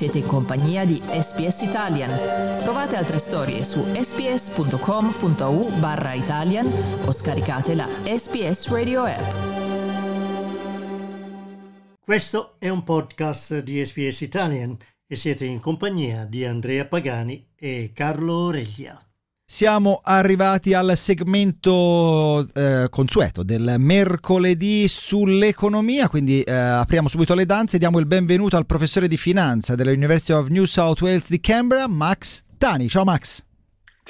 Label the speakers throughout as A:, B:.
A: siete in compagnia di SPS Italian. Trovate altre storie su sps.com.au barra Italian o scaricate la SPS Radio app.
B: Questo è un podcast di SPS Italian e siete in compagnia di Andrea Pagani e Carlo Oreglia.
C: Siamo arrivati al segmento eh, consueto del mercoledì sull'economia, quindi eh, apriamo subito le danze e diamo il benvenuto al professore di finanza dell'University of New South Wales di Canberra, Max Tani. Ciao Max.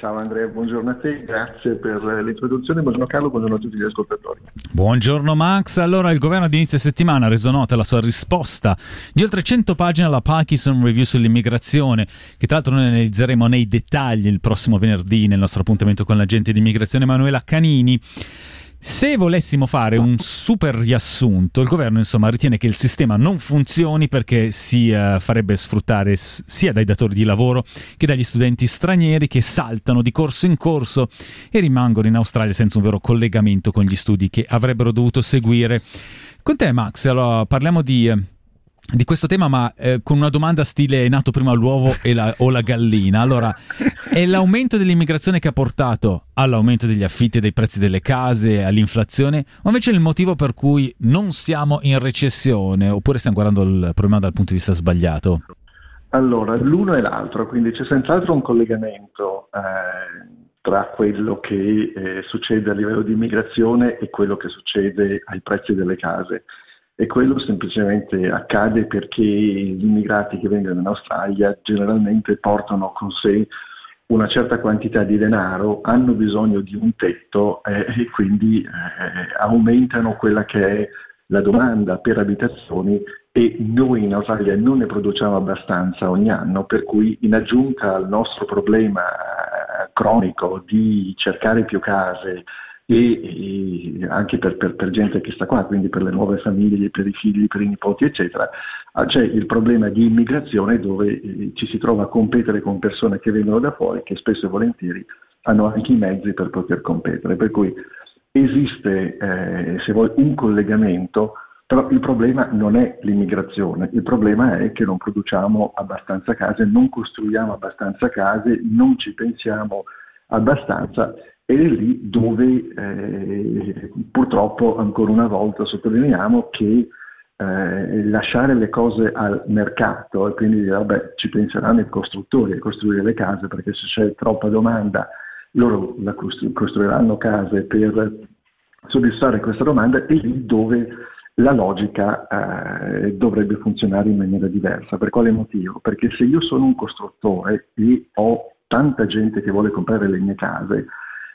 D: Ciao Andrea, buongiorno a te, grazie per l'introduzione, buongiorno Carlo, buongiorno a tutti gli ascoltatori.
E: Buongiorno Max, allora il governo ad inizio settimana ha reso nota la sua risposta di oltre 100 pagine alla Parkinson Review sull'immigrazione, che tra l'altro noi analizzeremo nei dettagli il prossimo venerdì nel nostro appuntamento con l'agente di immigrazione Emanuela Canini. Se volessimo fare un super riassunto, il governo insomma ritiene che il sistema non funzioni perché si uh, farebbe sfruttare s- sia dai datori di lavoro che dagli studenti stranieri che saltano di corso in corso e rimangono in Australia senza un vero collegamento con gli studi che avrebbero dovuto seguire. Con te Max, allora parliamo di... Uh, di questo tema, ma eh, con una domanda stile è nato prima l'uovo la, o la gallina. Allora, è l'aumento dell'immigrazione che ha portato all'aumento degli affitti e dei prezzi delle case, all'inflazione, o invece è il motivo per cui non siamo in recessione, oppure stiamo guardando il problema dal punto di vista sbagliato?
D: Allora, l'uno e l'altro, quindi c'è senz'altro un collegamento eh, tra quello che eh, succede a livello di immigrazione e quello che succede ai prezzi delle case e quello semplicemente accade perché gli immigrati che vengono in Australia generalmente portano con sé una certa quantità di denaro, hanno bisogno di un tetto eh, e quindi eh, aumentano quella che è la domanda per abitazioni e noi in Australia non ne produciamo abbastanza ogni anno, per cui in aggiunta al nostro problema eh, cronico di cercare più case, e, e anche per, per, per, gente che sta qua, quindi per le nuove famiglie, per i figli, per i nipoti, eccetera, ah, c'è il problema di immigrazione dove eh, ci si trova a competere con persone che vengono da fuori, che spesso e volentieri hanno anche i mezzi per poter competere. Per cui esiste, eh, se vuoi, un collegamento, però il problema non è l'immigrazione, il problema è che non produciamo abbastanza case, non costruiamo abbastanza case, non ci pensiamo abbastanza ed è lì dove eh, purtroppo ancora una volta sottolineiamo che eh, lasciare le cose al mercato e quindi dire vabbè ci penseranno i costruttori a costruire le case perché se c'è troppa domanda loro costru- costruiranno case per soddisfare questa domanda è lì dove la logica eh, dovrebbe funzionare in maniera diversa. Per quale motivo? Perché se io sono un costruttore e ho tanta gente che vuole comprare le mie case,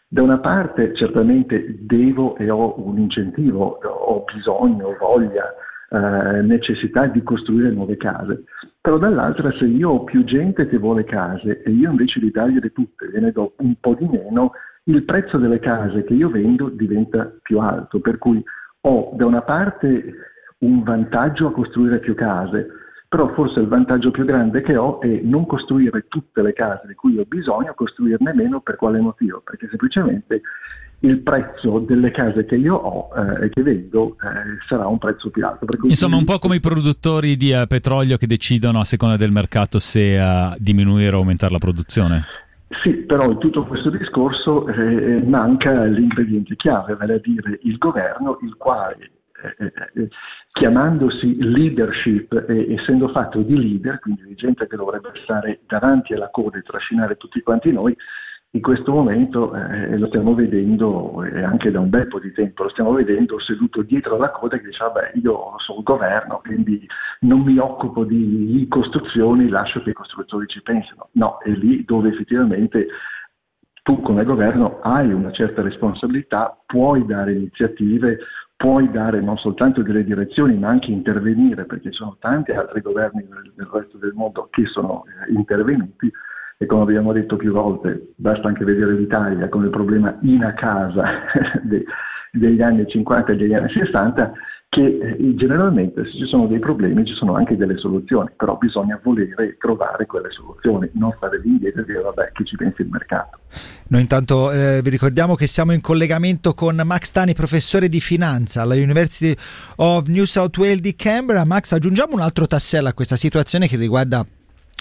D: da una parte certamente devo e ho un incentivo, ho bisogno, voglia, eh, necessità di costruire nuove case, però dall'altra se io ho più gente che vuole case e io invece di dargliele tutte gliene do un po' di meno, il prezzo delle case che io vendo diventa più alto, per cui ho da una parte un vantaggio a costruire più case, però forse il vantaggio più grande che ho è non costruire tutte le case di cui ho bisogno, costruirne meno per quale motivo? Perché semplicemente il prezzo delle case che io ho eh, e che vendo eh, sarà un prezzo più alto.
E: Insomma, un po' come i produttori di uh, petrolio che decidono a seconda del mercato se uh, diminuire o aumentare la produzione.
D: Sì, però in tutto questo discorso eh, manca l'ingrediente chiave, vale a dire il governo, il quale eh, eh, chiamandosi leadership e essendo fatto di leader, quindi di gente che dovrebbe stare davanti alla coda e trascinare tutti quanti noi, in questo momento eh, lo stiamo vedendo e anche da un bel po' di tempo lo stiamo vedendo seduto dietro alla coda che dice vabbè io sono il governo quindi non mi occupo di costruzioni lascio che i costruttori ci pensino. No è lì dove effettivamente tu come governo hai una certa responsabilità puoi dare iniziative puoi dare non soltanto delle direzioni ma anche intervenire perché ci sono tanti altri governi nel, nel resto del mondo che sono eh, intervenuti. E come abbiamo detto più volte basta anche vedere l'Italia con il problema in a casa de, degli anni 50 e degli anni 60 che eh, generalmente se ci sono dei problemi ci sono anche delle soluzioni, però bisogna volere trovare quelle soluzioni, non stare lì indietro e dire vabbè che ci pensi il mercato.
C: Noi intanto eh, vi ricordiamo che siamo in collegamento con Max Tani, professore di finanza alla University of New South Wales di Canberra. Max, aggiungiamo un altro tassello a questa situazione che riguarda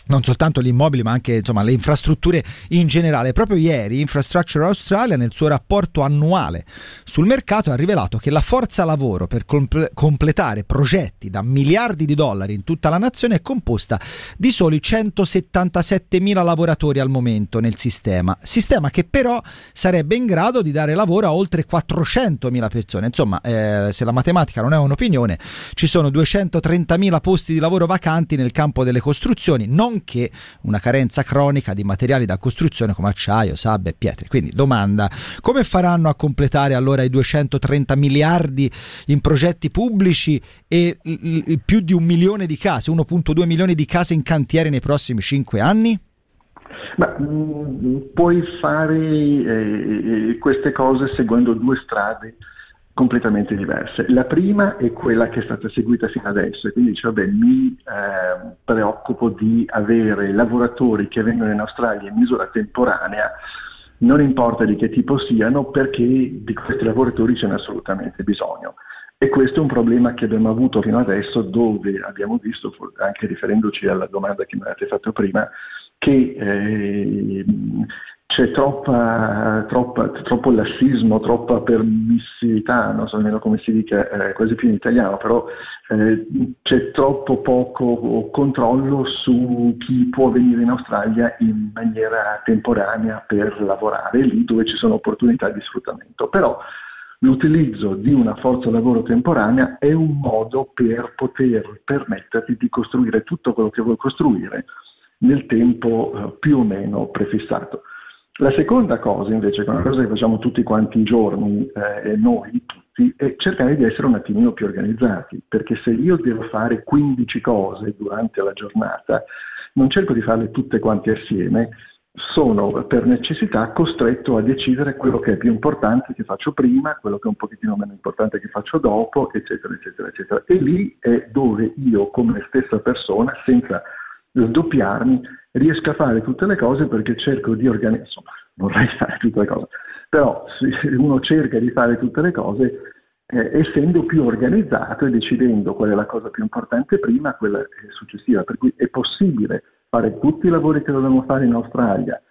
C: non soltanto gli immobili ma anche insomma, le infrastrutture in generale. Proprio ieri Infrastructure Australia nel suo rapporto annuale sul mercato ha rivelato che la forza lavoro per comple- completare progetti da miliardi di dollari in tutta la nazione è composta di soli 177 mila lavoratori al momento nel sistema, sistema che però sarebbe in grado di dare lavoro a oltre 400 mila persone. Insomma, eh, se la matematica non è un'opinione, ci sono 230 mila posti di lavoro vacanti nel campo delle costruzioni, nonché una carenza cronica di materiali da costruzione come acciaio, sabbia e pietre. Quindi domanda, come faranno a completare allora i 230 miliardi in progetti pubblici e più di un milione di case, 1.2 milioni di case in cantiere nei prossimi 5 anni?
D: Ma, mh, mm, puoi fare eh, queste cose seguendo due strade completamente diverse. La prima è quella che è stata seguita fino adesso, e quindi dice, vabbè, mi eh, preoccupo di avere lavoratori che vengono in Australia in misura temporanea, non importa di che tipo siano, perché di questi lavoratori ce n'è assolutamente bisogno. E questo è un problema che abbiamo avuto fino adesso, dove abbiamo visto, anche riferendoci alla domanda che mi avete fatto prima, che eh, c'è troppa, troppa, troppo lassismo, troppa permissività, non so nemmeno come si dica eh, quasi più in italiano, però eh, c'è troppo poco controllo su chi può venire in Australia in maniera temporanea per lavorare, lì dove ci sono opportunità di sfruttamento. Però l'utilizzo di una forza lavoro temporanea è un modo per poter permetterti di costruire tutto quello che vuoi costruire nel tempo eh, più o meno prefissato. La seconda cosa invece, che è una cosa che facciamo tutti quanti i giorni, eh, noi tutti, è cercare di essere un attimino più organizzati, perché se io devo fare 15 cose durante la giornata, non cerco di farle tutte quante assieme, sono per necessità costretto a decidere quello che è più importante che faccio prima, quello che è un pochettino meno importante che faccio dopo, eccetera, eccetera, eccetera. E lì è dove io come stessa persona, senza sdoppiarmi, riesco a fare tutte le cose perché cerco di organizzare, insomma, vorrei fare tutte le cose, però se uno cerca di fare tutte le cose eh, essendo più organizzato e decidendo qual è la cosa più importante prima, quella successiva, per cui è possibile fare tutti i lavori che dobbiamo fare in Australia,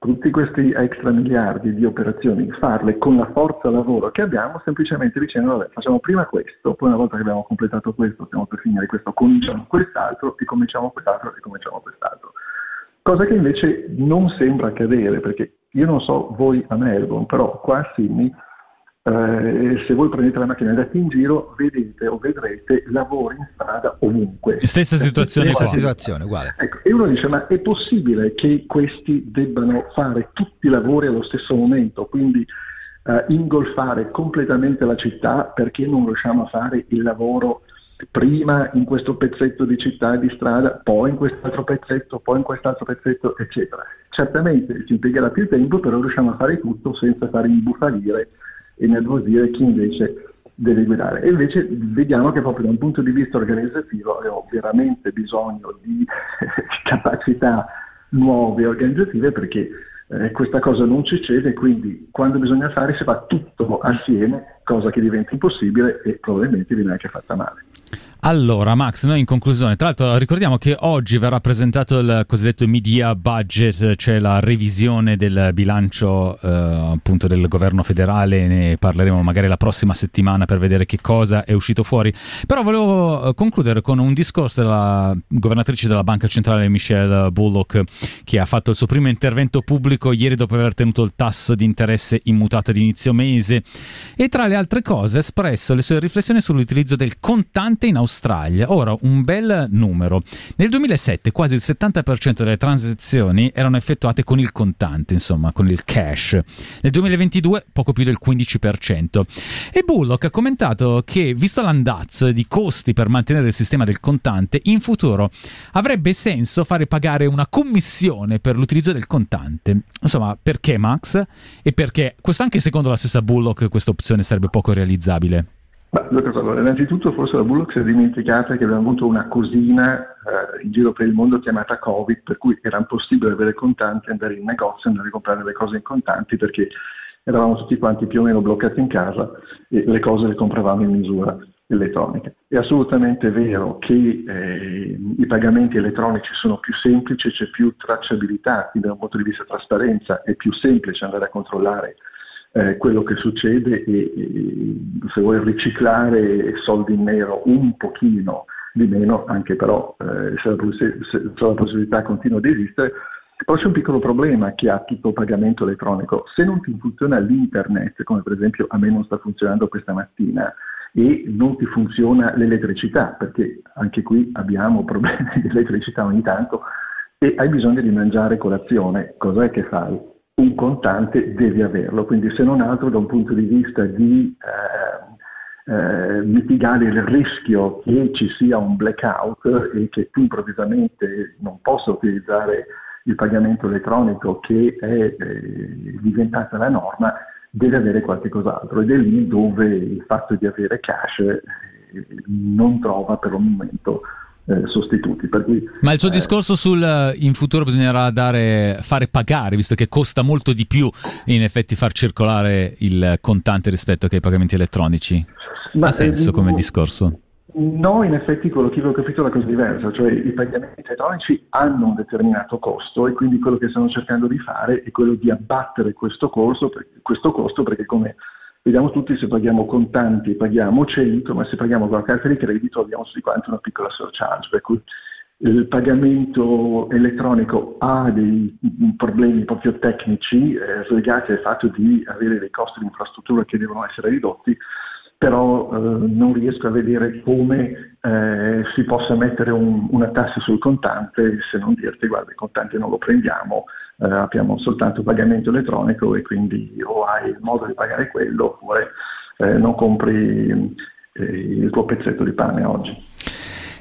D: tutti questi extra miliardi di operazioni, farle con la forza lavoro che abbiamo, semplicemente dicendo, vabbè, facciamo prima questo, poi una volta che abbiamo completato questo, stiamo per finire questo, cominciamo quest'altro, e cominciamo quest'altro, e cominciamo quest'altro. Cosa che invece non sembra accadere, perché io non so voi a Melbourne, però qua a Sydney eh, se voi prendete la macchina e andate in giro, vedete o vedrete lavori in strada ovunque.
E: Stessa situazione.
C: Stessa situazione, uguale.
D: Ecco, e uno dice, ma è possibile che questi debbano fare tutti i lavori allo stesso momento, quindi eh, ingolfare completamente la città perché non riusciamo a fare il lavoro prima in questo pezzetto di città e di strada, poi in quest'altro pezzetto, poi in quest'altro pezzetto, eccetera. Certamente ci impiegherà più tempo, però riusciamo a fare tutto senza fare imbufalire e nervosire chi invece deve guidare. E invece vediamo che proprio da un punto di vista organizzativo abbiamo veramente bisogno di capacità nuove organizzative perché eh, questa cosa non succede, quindi quando bisogna fare si fa tutto assieme, cosa che diventa impossibile e probabilmente viene anche fatta male.
E: Allora, Max, noi in conclusione, tra l'altro ricordiamo che oggi verrà presentato il cosiddetto media budget, cioè la revisione del bilancio eh, appunto del governo federale, ne parleremo magari la prossima settimana per vedere che cosa è uscito fuori. Però volevo eh, concludere con un discorso della governatrice della Banca Centrale Michelle Bullock, che ha fatto il suo primo intervento pubblico ieri dopo aver tenuto il tasso di interesse immutato ad inizio mese e tra le altre cose ha espresso le sue riflessioni sull'utilizzo del contante in Australia. Ora, un bel numero. Nel 2007 quasi il 70% delle transazioni erano effettuate con il contante, insomma, con il cash. Nel 2022 poco più del 15%. E Bullock ha commentato che, visto l'andazzo di costi per mantenere il sistema del contante, in futuro avrebbe senso fare pagare una commissione per l'utilizzo del contante. Insomma, perché Max? E perché, questo anche secondo la stessa Bullock, questa opzione sarebbe poco realizzabile?
D: Ma, allora, innanzitutto forse la Bullock si è dimenticata che abbiamo avuto una cosina eh, in giro per il mondo chiamata Covid, per cui era impossibile avere contanti, andare in negozio, andare a comprare le cose in contanti perché eravamo tutti quanti più o meno bloccati in casa e le cose le compravamo in misura. elettronica. È assolutamente vero che eh, i pagamenti elettronici sono più semplici, c'è più tracciabilità, quindi da un punto di vista trasparenza è più semplice andare a controllare eh, quello che succede e, e, se vuoi riciclare soldi in nero un pochino di meno, anche però eh, se, la, se, se la possibilità continua di esistere, poi c'è un piccolo problema che ha tutto il pagamento elettronico. Se non ti funziona l'internet, come per esempio a me non sta funzionando questa mattina, e non ti funziona l'elettricità, perché anche qui abbiamo problemi di elettricità ogni tanto, e hai bisogno di mangiare colazione, cos'è che fai? Un contante devi averlo, quindi se non altro da un punto di vista di eh, eh, mitigare il rischio che ci sia un blackout e che tu improvvisamente non possa utilizzare il pagamento elettronico che è eh, diventata la norma, deve avere qualche cos'altro. Ed è lì dove il fatto di avere cash eh, non trova per un momento eh, sostituti. Cui,
E: Ma il suo eh, discorso sul eh, in futuro bisognerà dare, fare pagare, visto che costa molto di più in effetti far circolare il contante rispetto ai pagamenti elettronici? ha senso come discorso?
D: No, in effetti quello che avevo capito è una cosa diversa, cioè i pagamenti elettronici hanno un determinato costo e quindi quello che stiamo cercando di fare è quello di abbattere questo, corso, questo costo perché come vediamo tutti se paghiamo contanti paghiamo 100, ma se paghiamo con la carta di credito abbiamo tutti quanti una piccola surcharge, per cui il pagamento elettronico ha dei problemi proprio tecnici eh, legati al fatto di avere dei costi di infrastruttura che devono essere ridotti, però eh, non riesco a vedere come eh, si possa mettere un, una tassa sul contante se non dirti guarda il contante non lo prendiamo, eh, abbiamo soltanto pagamento elettronico e quindi o hai il modo di pagare quello oppure eh, non compri eh, il tuo pezzetto di pane oggi.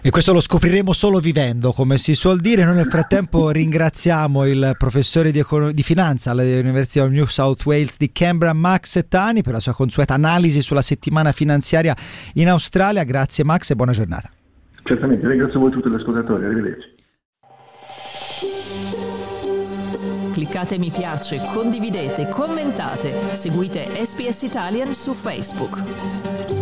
C: E questo lo scopriremo solo vivendo, come si suol dire. Noi nel frattempo ringraziamo il professore di, econo- di finanza all'Università of New South Wales di Canberra, Max Tani, per la sua consueta analisi sulla settimana finanziaria in Australia. Grazie Max e buona giornata.
D: Certamente, ringrazio voi tutti gli ascoltatori, arrivederci.
A: Cliccate mi piace, condividete, commentate, seguite SPS Italian su Facebook.